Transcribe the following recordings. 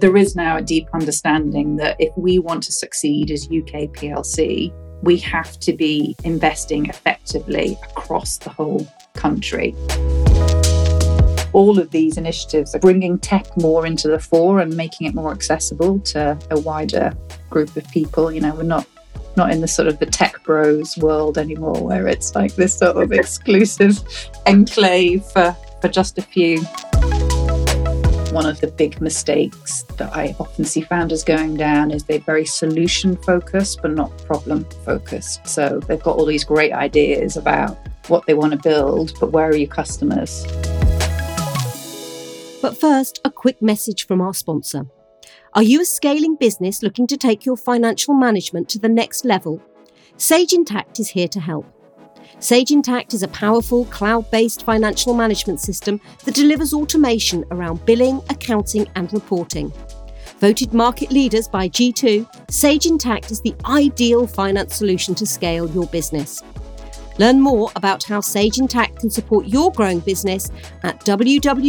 There is now a deep understanding that if we want to succeed as UK PLC, we have to be investing effectively across the whole country. All of these initiatives are bringing tech more into the fore and making it more accessible to a wider group of people. You know, we're not not in the sort of the tech bros world anymore where it's like this sort of exclusive enclave for, for just a few. One of the big mistakes that I often see founders going down is they're very solution focused, but not problem focused. So they've got all these great ideas about what they want to build, but where are your customers? But first, a quick message from our sponsor. Are you a scaling business looking to take your financial management to the next level? Sage Intacct is here to help. Sage Intacct is a powerful cloud based financial management system that delivers automation around billing, accounting, and reporting. Voted market leaders by G2, Sage Intacct is the ideal finance solution to scale your business. Learn more about how Sage Intacct can support your growing business at www.sage.co.uk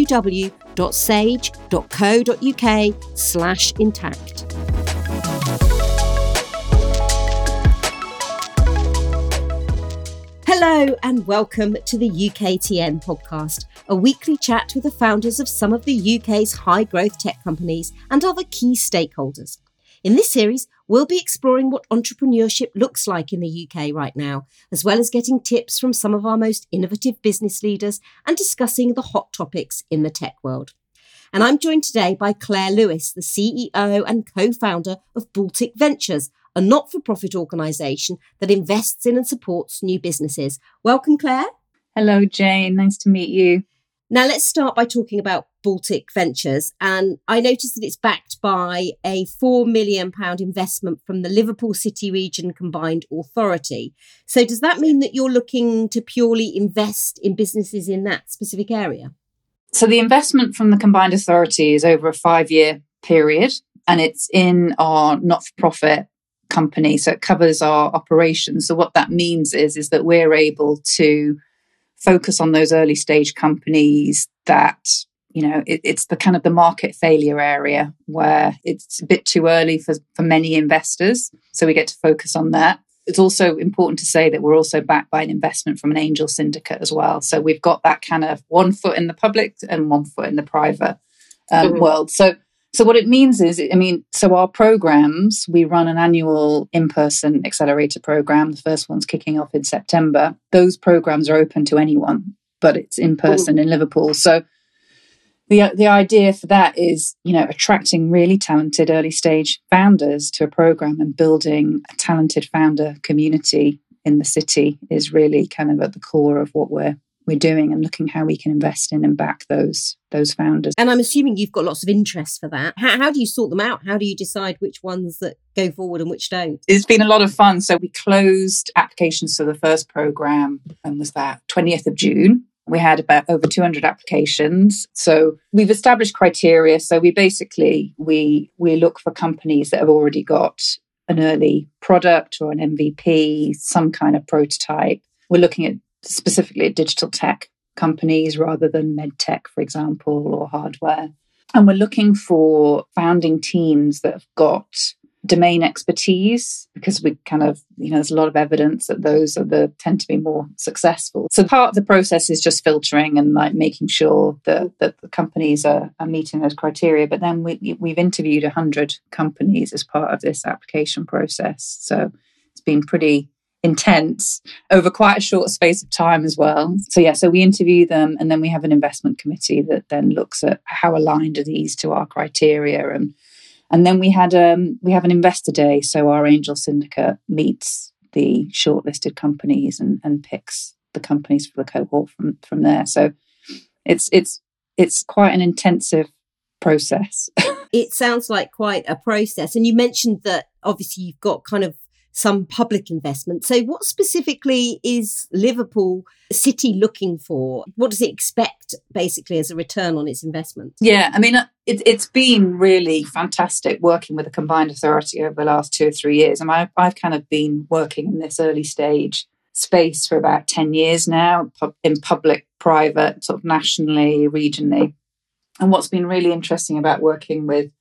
slash Hello and welcome to the UKTN podcast, a weekly chat with the founders of some of the UK's high growth tech companies and other key stakeholders. In this series, we'll be exploring what entrepreneurship looks like in the UK right now, as well as getting tips from some of our most innovative business leaders and discussing the hot topics in the tech world. And I'm joined today by Claire Lewis, the CEO and co founder of Baltic Ventures, a not for profit organisation that invests in and supports new businesses. Welcome, Claire. Hello, Jane. Nice to meet you. Now, let's start by talking about Baltic Ventures. And I noticed that it's backed by a £4 million investment from the Liverpool City Region Combined Authority. So, does that mean that you're looking to purely invest in businesses in that specific area? So, the investment from the Combined Authority is over a five year period, and it's in our not for profit company. So, it covers our operations. So, what that means is, is that we're able to focus on those early stage companies that you know it, it's the kind of the market failure area where it's a bit too early for, for many investors so we get to focus on that it's also important to say that we're also backed by an investment from an angel syndicate as well so we've got that kind of one foot in the public and one foot in the private um, mm-hmm. world so so what it means is, I mean, so our programs, we run an annual in-person accelerator program. The first one's kicking off in September. Those programs are open to anyone, but it's in person in Liverpool. So the the idea for that is, you know, attracting really talented early stage founders to a program and building a talented founder community in the city is really kind of at the core of what we're we're doing and looking how we can invest in and back those those founders. And I'm assuming you've got lots of interest for that. How, how do you sort them out? How do you decide which ones that go forward and which don't? It's been a lot of fun. So we closed applications for the first program and was that 20th of June. We had about over 200 applications. So we've established criteria. So we basically we we look for companies that have already got an early product or an MVP, some kind of prototype. We're looking at specifically digital tech companies rather than med tech, for example, or hardware. And we're looking for founding teams that have got domain expertise because we kind of, you know, there's a lot of evidence that those are the tend to be more successful. So part of the process is just filtering and like making sure that, that the companies are, are meeting those criteria. But then we, we've interviewed 100 companies as part of this application process. So it's been pretty intense over quite a short space of time as well. So yeah, so we interview them and then we have an investment committee that then looks at how aligned are these to our criteria and and then we had um we have an investor day so our angel syndicate meets the shortlisted companies and, and picks the companies for the cohort from from there. So it's it's it's quite an intensive process. it sounds like quite a process. And you mentioned that obviously you've got kind of some public investment. So, what specifically is Liverpool City looking for? What does it expect basically as a return on its investment? Yeah, I mean, it, has been really fantastic working with the combined authority over the last two or three years. And I, I've kind of been working in this early stage space for about 10 years now in public, private, sort of nationally, regionally. And what's been really interesting about working with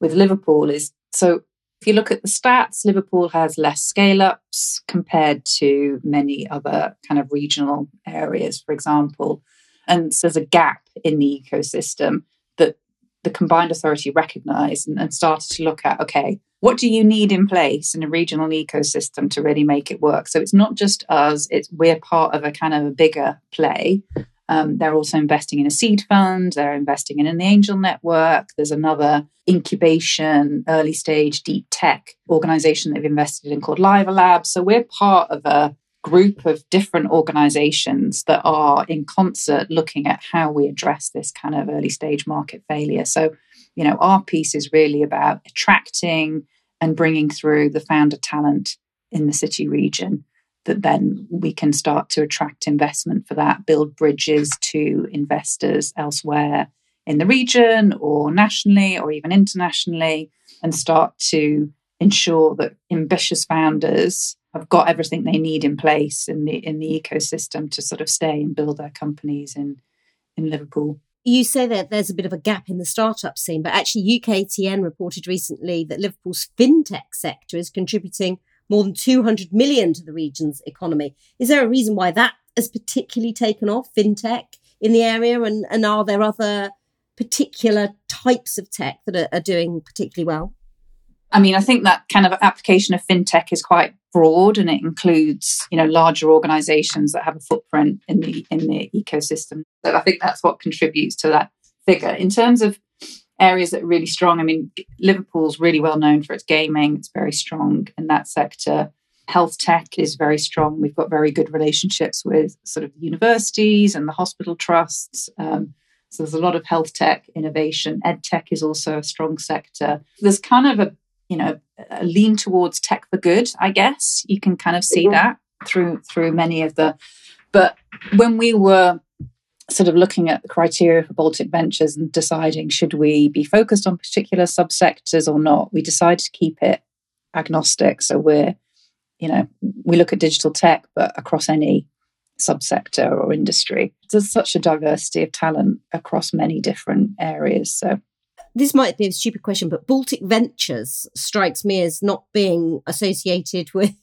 with Liverpool is so if you look at the stats, Liverpool has less scale ups compared to many other kind of regional areas, for example. And so there's a gap in the ecosystem that the combined authority recognized and, and started to look at okay, what do you need in place in a regional ecosystem to really make it work? So it's not just us, it's we're part of a kind of a bigger play. Um, they're also investing in a seed fund. They're investing in an angel network. There's another incubation, early stage deep tech organization they've invested in called Live Lab. So we're part of a group of different organizations that are in concert looking at how we address this kind of early stage market failure. So, you know, our piece is really about attracting and bringing through the founder talent in the city region that then we can start to attract investment for that, build bridges to investors elsewhere in the region or nationally or even internationally, and start to ensure that ambitious founders have got everything they need in place in the in the ecosystem to sort of stay and build their companies in in Liverpool. You say that there's a bit of a gap in the startup scene, but actually UKTN reported recently that Liverpool's fintech sector is contributing more than 200 million to the region's economy. Is there a reason why that has particularly taken off, fintech in the area? And, and are there other particular types of tech that are, are doing particularly well? I mean, I think that kind of application of fintech is quite broad and it includes, you know, larger organizations that have a footprint in the in the ecosystem. So I think that's what contributes to that figure. In terms of areas that are really strong. I mean, Liverpool's really well known for its gaming, it's very strong in that sector. Health tech is very strong. We've got very good relationships with sort of universities and the hospital trusts. Um, so there's a lot of health tech innovation. Ed tech is also a strong sector. There's kind of a you know a lean towards tech for good. I guess you can kind of see mm-hmm. that through through many of the. But when we were sort of looking at the criteria for Baltic Ventures and deciding should we be focused on particular subsectors or not, we decided to keep it agnostic. So we're, you know, we look at digital tech, but across any subsector or industry. There's such a diversity of talent across many different areas. So this might be a stupid question, but Baltic Ventures strikes me as not being associated with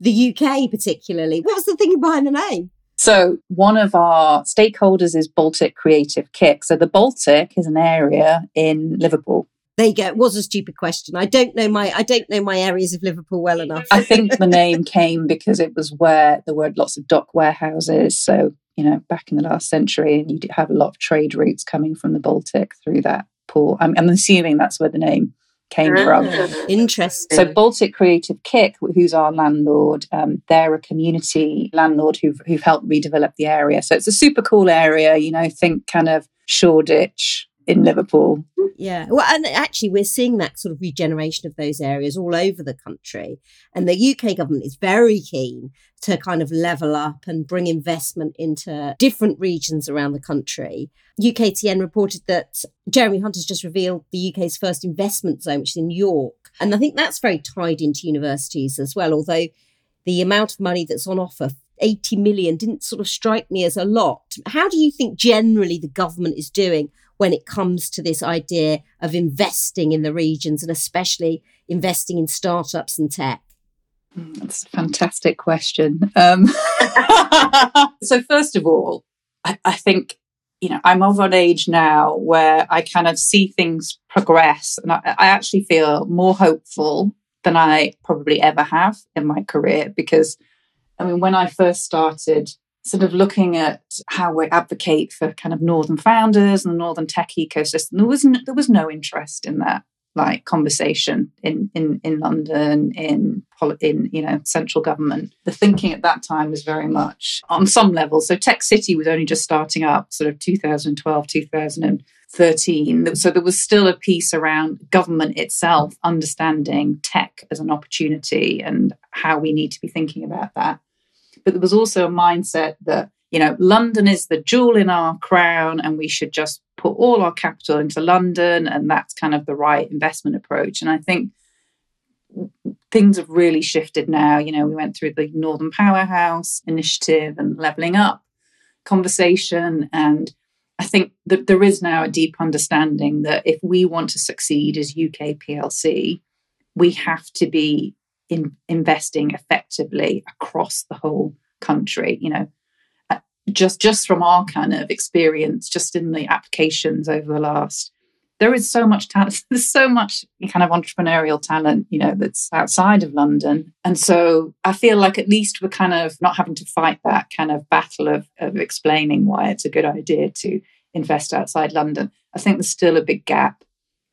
the UK particularly. What was the thinking behind the name? So, one of our stakeholders is Baltic Creative CIC. So, the Baltic is an area in Liverpool. There you go. It was a stupid question. I don't know my I don't know my areas of Liverpool well enough. I think the name came because it was where there were lots of dock warehouses. So, you know, back in the last century, and you have a lot of trade routes coming from the Baltic through that port. I'm, I'm assuming that's where the name came from. Ah, interesting. So Baltic Creative CIC, who's our landlord, um, they're a community landlord who've, who've helped redevelop the area. So it's a super cool area, you know, think kind of Shoreditch, in Liverpool. Yeah. Well, and actually, we're seeing that sort of regeneration of those areas all over the country. And the UK government is very keen to kind of level up and bring investment into different regions around the country. UKTN reported that Jeremy Hunt has just revealed the UK's first investment zone, which is in York. And I think that's very tied into universities as well, although the amount of money that's on offer 80 million didn't sort of strike me as a lot. How do you think generally the government is doing when it comes to this idea of investing in the regions and especially investing in startups and tech? Hmm, that's a fantastic question. Um, so, first of all, I, I think you know I'm of an age now where I kind of see things progress, and I, I actually feel more hopeful than I probably ever have in my career because I mean, when I first started sort of looking at how we advocate for kind of northern founders and the northern tech ecosystem. There was no, there was no interest in that like conversation in in in London in in you know central government. The thinking at that time was very much on some level. So tech city was only just starting up sort of 2012 2013 so there was still a piece around government itself understanding tech as an opportunity and how we need to be thinking about that but there was also a mindset that, you know, London is the jewel in our crown and we should just put all our capital into London and that's kind of the right investment approach. And I think things have really shifted now. You know, we went through the Northern Powerhouse initiative and leveling up conversation and I think that there is now a deep understanding that if we want to succeed as UK PLC, we have to be in investing effectively across the whole country. You know, uh, just just from our kind of experience, just in the applications over the last, there is so much talent. There's so much kind of entrepreneurial talent, you know, that's outside of London, and so I feel like at least we're kind of not having to fight that kind of battle of of explaining why it's a good idea to invest outside London. I think there's still a big gap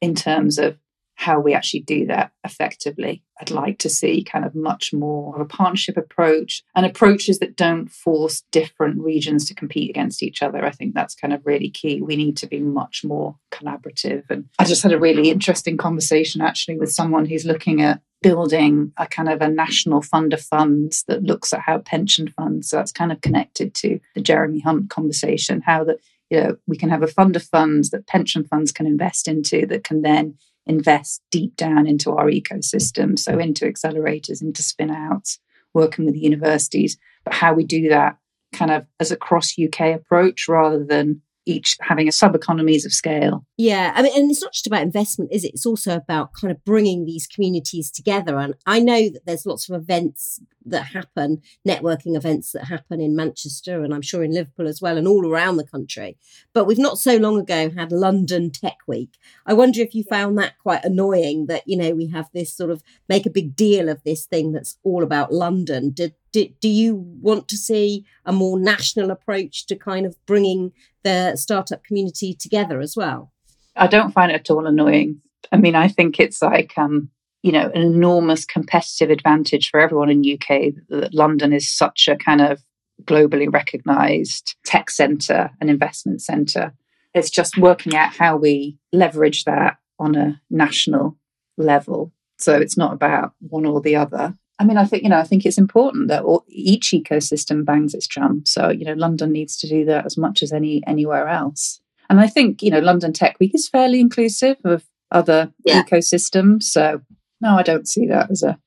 in terms of how we actually do that effectively. I'd like to see kind of much more of a partnership approach and approaches that don't force different regions to compete against each other. I think that's kind of really key. We need to be much more collaborative. And I just had a really interesting conversation actually with someone who's looking at building a kind of a national fund of funds that looks at how pension funds, so that's kind of connected to the Jeremy Hunt conversation, how that you know we can have a fund of funds that pension funds can invest into that can then invest deep down into our ecosystem, so into accelerators, into spin outs, working with universities, but how we do that kind of as a cross UK approach rather than each having a sub economies of scale. Yeah, I mean, and it's not just about investment, is it? It's also about kind of bringing these communities together. And I know that there's lots of events that happen, networking events that happen in Manchester, and I'm sure in Liverpool as well, and all around the country. But we've not so long ago had London Tech Week. I wonder if you found that quite annoying that you know we have this sort of make a big deal of this thing that's all about London. Did do, do you want to see a more national approach to kind of bringing the startup community together as well? I don't find it at all annoying. I mean, I think it's like, um, you know, an enormous competitive advantage for everyone in UK that London is such a kind of globally recognized tech center and investment center. It's just working out how we leverage that on a national level. So it's not about one or the other. I mean, I think you know, I think it's important that all, each ecosystem bangs its drum. So you know, London needs to do that as much as any anywhere else. And I think you know, London Tech Week is fairly inclusive of other yeah. ecosystems. So no, I don't see that as a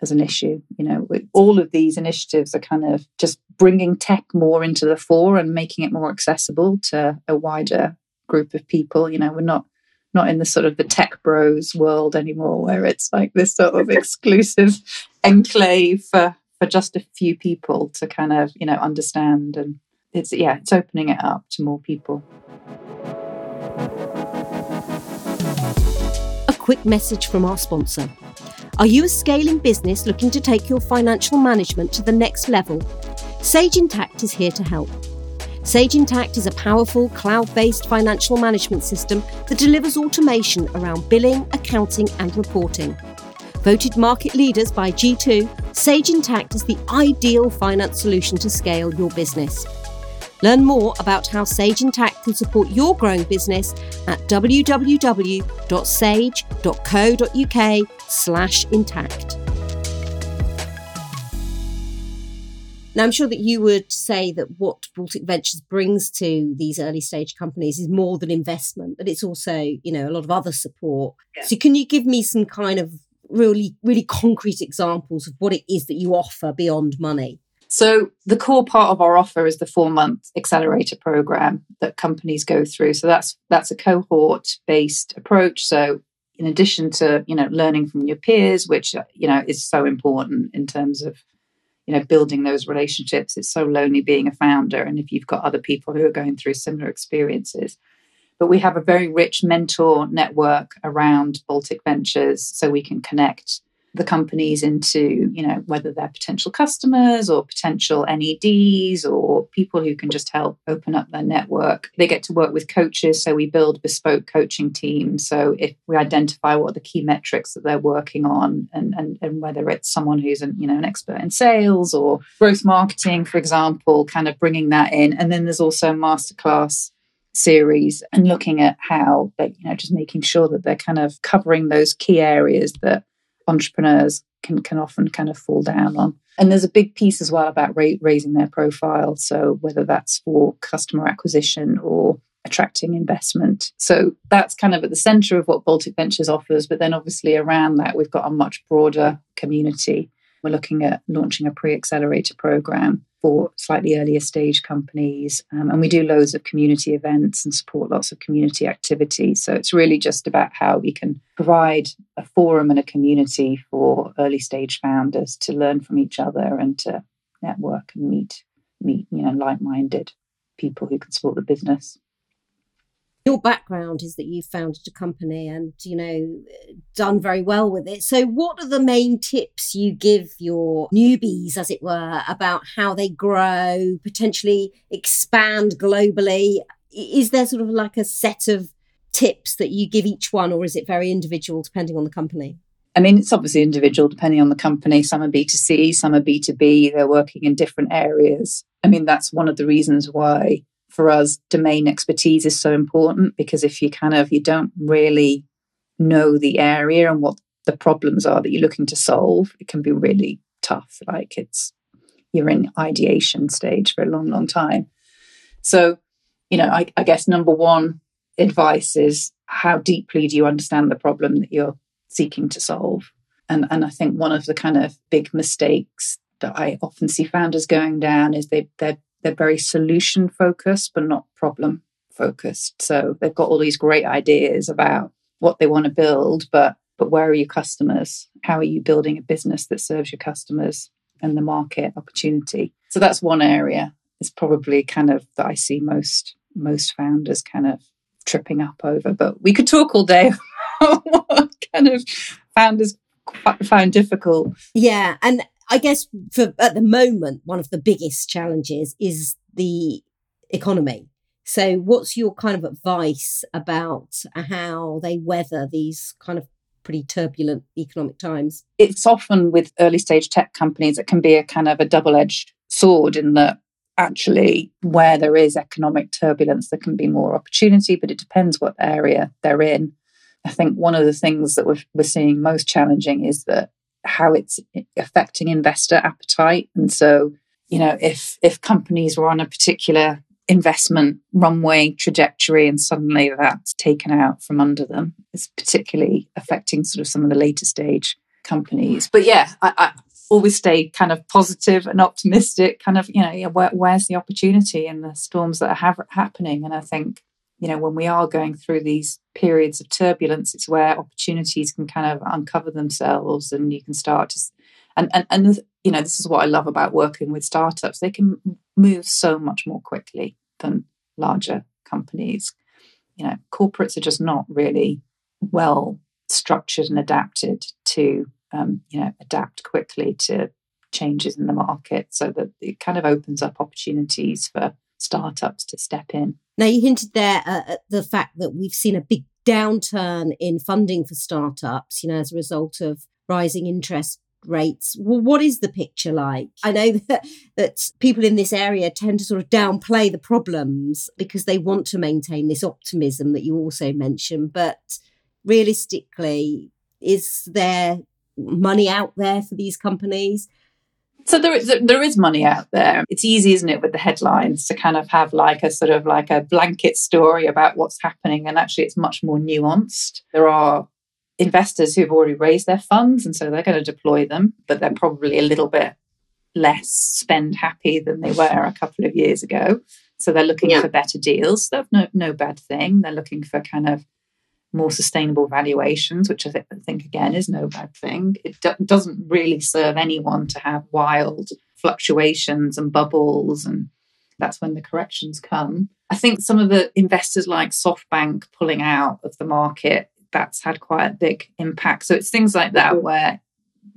as an issue. You know, all of these initiatives are kind of just bringing tech more into the fore and making it more accessible to a wider group of people. You know, we're not not in the sort of the tech bros world anymore, where it's like this sort of exclusive enclave for for just a few people to kind of you know understand. And it's yeah it's opening it up to more people. A quick message from our sponsor. Are you a scaling business looking to take your financial management to the next level? Sage intacct is here to help Sage Intacct is a powerful cloud based financial management system that delivers automation around billing, accounting, and reporting. Voted market leaders by G2, Sage Intacct is the ideal finance solution to scale your business. Learn more about how Sage Intacct can support your growing business at www.sage.co.uk slash intacct. Now, I'm sure that you would say that what Baltic Ventures brings to these early stage companies is more than investment, but it's also, you know, a lot of other support. Yeah. So, can you give me some kind of really, really concrete examples of what it is that you offer beyond money? So, the core part of our offer is the four month accelerator program that companies go through. So, that's that's a cohort based approach. So, in addition to you know learning from your peers, which you know is so important in terms of you know building those relationships, it's so lonely being a founder, and if you've got other people who are going through similar experiences, but we have a very rich mentor network around Baltic Ventures so we can connect the companies into, you know, whether they're potential customers or potential NEDs or people who can just help open up their network. They get to work with coaches. So we build bespoke coaching teams. So if we identify what are the key metrics that they're working on and, and, and whether it's someone who's an, you know, an expert in sales or growth marketing, for example, kind of bringing that in. And then there's also masterclass series and looking at how they, you know, just making sure that they're kind of covering those key areas that entrepreneurs can can often kind of fall down on. And there's a big piece as well about ra- raising their profile. So whether that's for customer acquisition or attracting investment. So that's kind of at the center of what Baltic Ventures offers. But then obviously around that, we've got a much broader community. We're looking at launching a pre accelerator program for slightly earlier stage companies. Um, and we do loads of community events and support lots of community activities. So it's really just about how we can provide a forum and a community for early stage founders to learn from each other and to network and meet meet you know like minded people who can support the business your background is that you founded a company and you know done very well with it so what are the main tips you give your newbies as it were about how they grow potentially expand globally is there sort of like a set of tips that you give each one or is it very individual depending on the company I mean, it's obviously individual depending on the company. Some are B2C, some are B2B. They're working in different areas. I mean, that's one of the reasons why for us domain expertise is so important because if you kind of you don't really know the area and what the problems are that you're looking to solve, it can be really tough. Like it's you're in ideation stage for a long, long time. So, you know, I, I guess number one advice is how deeply do you understand the problem that you're seeking to solve. And, and I think one of the kind of big mistakes that I often see founders going down is they, they're, they're very solution focused, but not problem focused. So they've got all these great ideas about what they want to build, but but where are your customers? How are you building a business that serves your customers and the market opportunity? So that's one area. It's probably kind of that I see most most founders kind of tripping up over. But we could talk all day what kind of founders find difficult. Yeah, and I guess for at the moment, one of the biggest challenges is the economy. So, what's your kind of advice about how they weather these kind of pretty turbulent economic times? It's often with early stage tech companies, it can be a kind of a double edged sword in that actually, where there is economic turbulence, there can be more opportunity, but it depends what area they're in. I think one of the things that we're, we're seeing most challenging is that how it's affecting investor appetite. And so, you know, if if companies were on a particular investment runway trajectory and suddenly that's taken out from under them, it's particularly affecting sort of some of the later stage companies. But yeah, I, I always stay kind of positive and optimistic. Kind of, you know, where, where's the opportunity in the storms that are have, happening? And I think you know, when we are going through these periods of turbulence, it's where opportunities can kind of uncover themselves and you can start to, and, and, and, you know, this is what I love about working with startups. They can move so much more quickly than larger companies. You know, corporates are just not really well structured and adapted to, um, you know, adapt quickly to changes in the market so that it kind of opens up opportunities for startups to step in. Now, you hinted there uh, at the fact that we've seen a big downturn in funding for startups, you know, as a result of rising interest rates. Well, what is the picture like? I know that, that people in this area tend to sort of downplay the problems because they want to maintain this optimism that you also mentioned. But realistically, is there money out there for these companies? So there is there is money out there. It's easy, isn't it, with the headlines to kind of have like a sort of like a blanket story about what's happening, and actually it's much more nuanced. There are investors who've already raised their funds, and so they're going to deploy them, but they're probably a little bit less spend happy than they were a couple of years ago. So they're looking yeah. for better deals. That's no no bad thing. They're looking for kind of more sustainable valuations, which I, th- I think again is no bad thing. It do- doesn't really serve anyone to have wild fluctuations and bubbles, and that's when the corrections come. I think some of the investors like SoftBank pulling out of the market that's had quite a big impact. So it's things like that where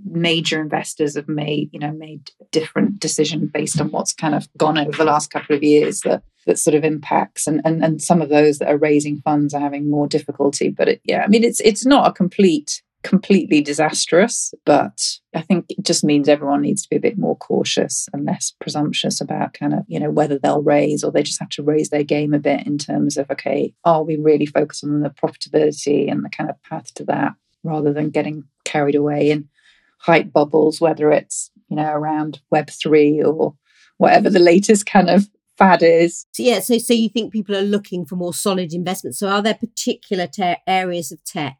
major investors have made you know made different decision based on what's kind of gone over the last couple of years that that sort of impacts and and, and some of those that are raising funds are having more difficulty. But it, yeah i mean it's it's not a complete completely disastrous but i think it just means everyone needs to be a bit more cautious and less presumptuous about kind of you know whether they'll raise or they just have to raise their game a bit in terms of okay are we really focused on the profitability and the kind of path to that rather than getting carried away and hype bubbles, whether it's, you know, around Web3 or whatever the latest kind of fad is. So, yeah, so, so you think people are looking for more solid investments. So are there particular areas of tech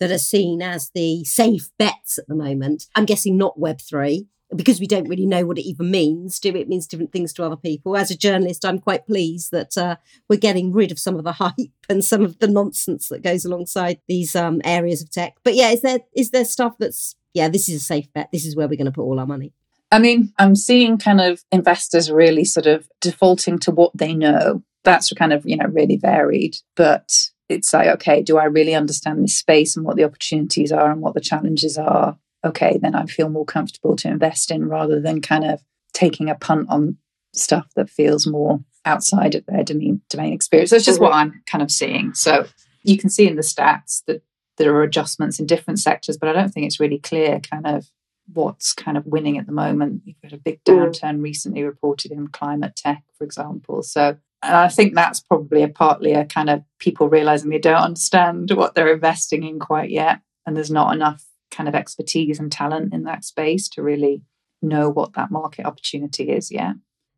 that are seen as the safe bets at the moment. I'm guessing not Web3 because we don't really know what it even means. Do it means different things to other people. As a journalist, I'm quite pleased that uh, we're getting rid of some of the hype and some of the nonsense that goes alongside these um, areas of tech. But yeah, is there is there stuff that's yeah, this is a safe bet. This is where we're going to put all our money. I mean, I'm seeing kind of investors really sort of defaulting to what they know. That's kind of, you know, really varied. But it's like, okay, do I really understand this space and what the opportunities are and what the challenges are? Okay, then I feel more comfortable to invest in rather than kind of taking a punt on stuff that feels more outside of their domain, domain experience. That's just what mm-hmm. I'm kind of seeing. So you can see in the stats that there are adjustments in different sectors, but I don't think it's really clear kind of what's kind of winning at the moment. You've got a big mm. downturn recently reported in climate tech, for example. So I think that's probably a partly a kind of people realizing they don't understand what they're investing in quite yet. And there's not enough kind of expertise and talent in that space to really know what that market opportunity is yeah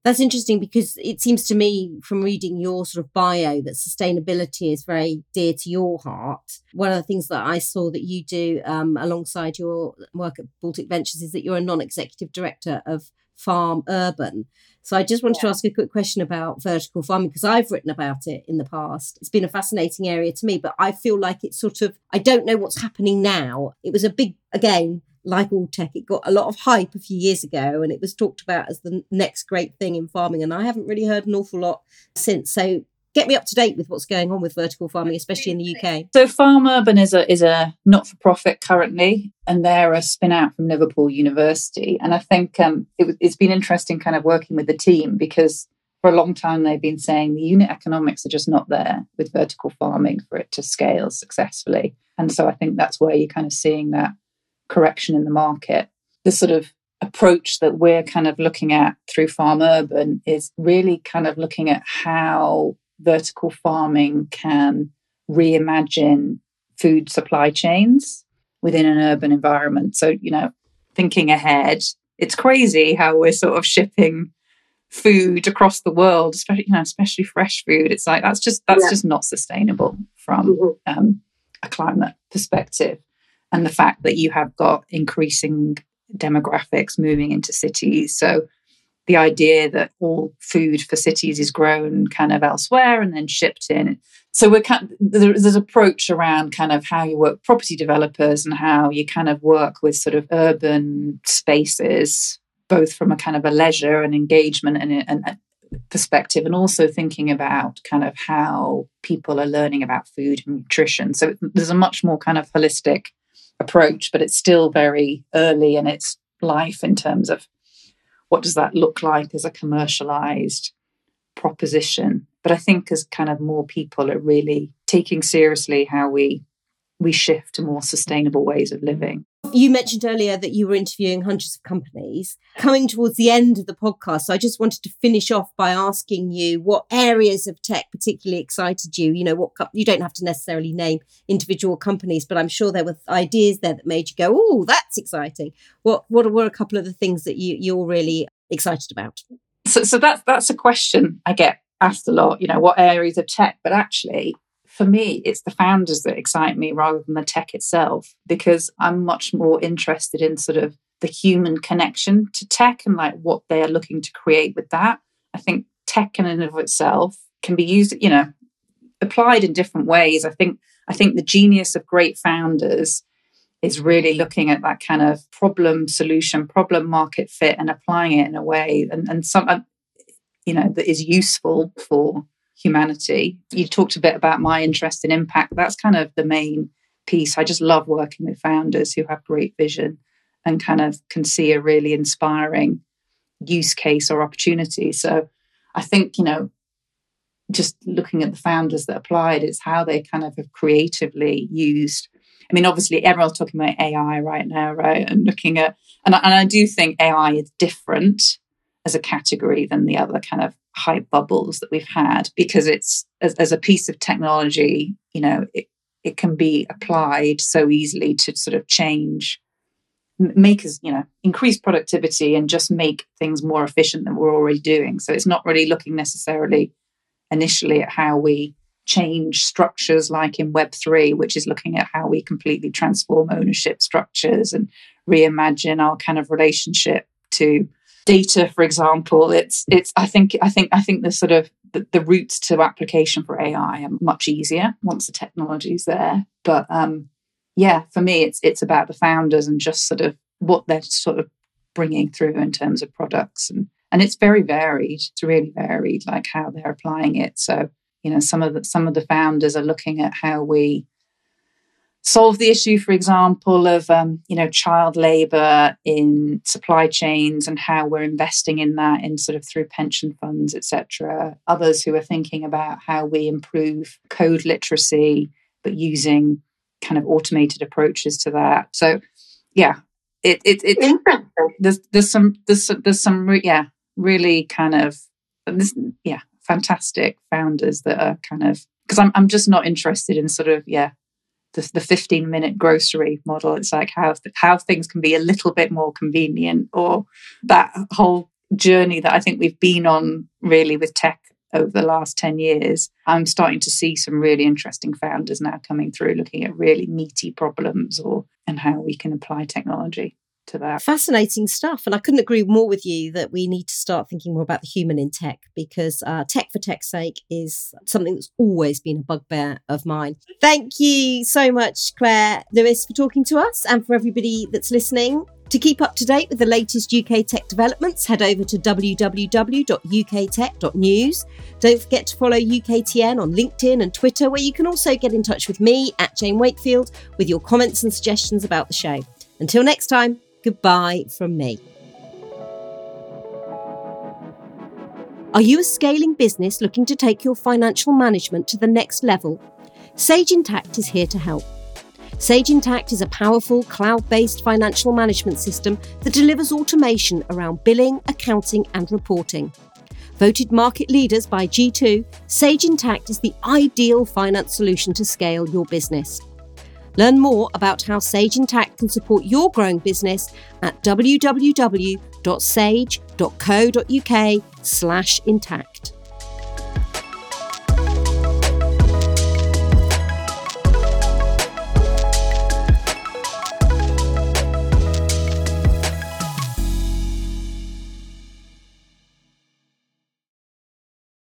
That's interesting because it seems to me from reading your sort of bio that sustainability is very dear to your heart. One of the things that I saw that you do um, alongside your work at Baltic Ventures is that you're a non executive director of Farm Urban. So I just wanted yeah. to ask a quick question about vertical farming because I've written about it in the past. It's been a fascinating area to me, but I feel like it's sort of, I don't know what's happening now. It was a big, again, like all tech, it got a lot of hype a few years ago and it was talked about as the next great thing in farming. And I haven't really heard an awful lot since. So get me up to date with what's going on with vertical farming, especially in the UK. So Farm Urban is a is a not for profit currently, and they're a spin out from Liverpool University. And I think um, it, it's been interesting, kind of working with the team because for a long time they've been saying the unit economics are just not there with vertical farming for it to scale successfully. And so I think that's where you're kind of seeing that correction in the market. The sort of approach that we're kind of looking at through Farm Urban is really kind of looking at how vertical farming can reimagine food supply chains within an urban environment. So, you know, thinking ahead, it's crazy how we're sort of shipping food across the world, especially you know, especially fresh food. It's like that's just that's yeah. just not sustainable from mm-hmm. um, a climate perspective and the fact that you have got increasing demographics moving into cities. So the idea that all food for cities is grown kind of elsewhere and then shipped in. So we're kind of, there's an approach around kind of how you work property developers and how you kind of work with sort of urban spaces, both from a kind of a leisure and engagement and, and perspective, and also thinking about kind of how people are learning about food and nutrition. So there's a much more kind of holistic approach, but it's still very early in its life in terms of what does that look like as a commercialized proposition. But I think as kind of more people are really taking seriously how we we shift to more sustainable ways of living. You mentioned earlier that you were interviewing hundreds of companies. Coming towards the end of the podcast, so I just wanted to finish off by asking you what areas of tech particularly excited you. You know, what you don't have to necessarily name individual companies, but I'm sure there were ideas there that made you go, "Oh, that's exciting." What what were a couple of the things that you you're really excited about? So, so that's that's a question I get asked a lot. You know, what areas of tech? But actually, for me, it's the founders that excite me rather than the tech itself, because I'm much more interested in sort of the human connection to tech and like what they are looking to create with that. I think tech in and of itself can be used, you know, applied in different ways. I think I think the genius of great founders is really looking at that kind of problem solution, problem market fit, and applying it in a way and, and some, uh, you know, that is useful for humanity. You talked a bit about my interest in impact. That's kind of the main piece. I just love working with founders who have great vision and kind of can see a really inspiring use case or opportunity. So I think, you know, just looking at the founders that applied, it's how they kind of have creatively used. I mean, obviously, everyone's talking about AI right now, right? And looking at, and I, and I do think AI is different as a category than the other kind of hype bubbles that we've had because it's as, as a piece of technology, you know, it, it can be applied so easily to sort of change make us you know increase productivity and just make things more efficient than we're already doing. So it's not really looking necessarily initially at how we change structures like in Web3, which is looking at how we completely transform ownership structures and reimagine our kind of relationship to data, for example. It's it's I think I think I think the sort of the, the routes to application for AI are much easier once the technology is there. But um, yeah, for me, it's it's about the founders and just sort of what they're sort of bringing through in terms of products and and it's very varied. It's really varied, like how they're applying it. So you know, some of the some of the founders are looking at how we solve the issue, for example, of um, you know child labour in supply chains and how we're investing in that in sort of through pension funds, etc. Others who are thinking about how we improve code literacy, but using kind of automated approaches to that. So, yeah, it it, it there's there's some there's there's some re- yeah really kind of this yeah fantastic founders that are kind of because I'm I'm just not interested in sort of yeah the, the 15 minute grocery model. It's like how how things can be a little bit more convenient, or that whole journey that I think we've been on really with tech over the last 10 years. I'm starting to see some really interesting founders now coming through looking at really meaty problems or and how we can apply technology to that. Fascinating stuff. And I couldn't agree more with you that we need to start thinking more about the human in tech because uh, tech for tech's sake is something that's always been a bugbear of mine. Thank you so much, Claire Lewis, for talking to us and for everybody that's listening. To keep up to date with the latest UK tech developments, head over to www.uktech.news. Don't forget to follow UKTN on LinkedIn and Twitter, where you can also get in touch with me at Jane Wakefield with your comments and suggestions about the show. Until next time, goodbye from me. Are you a scaling business looking to take your financial management to the next level? Sage Intacct is here to help. Sage Intacct is a powerful cloud based financial management system that delivers automation around billing, accounting, and reporting. Voted market leaders by G2, Sage Intacct is the ideal finance solution to scale your business. Learn more about how Sage Intacct can support your growing business at www.sage.co.uk/intacct.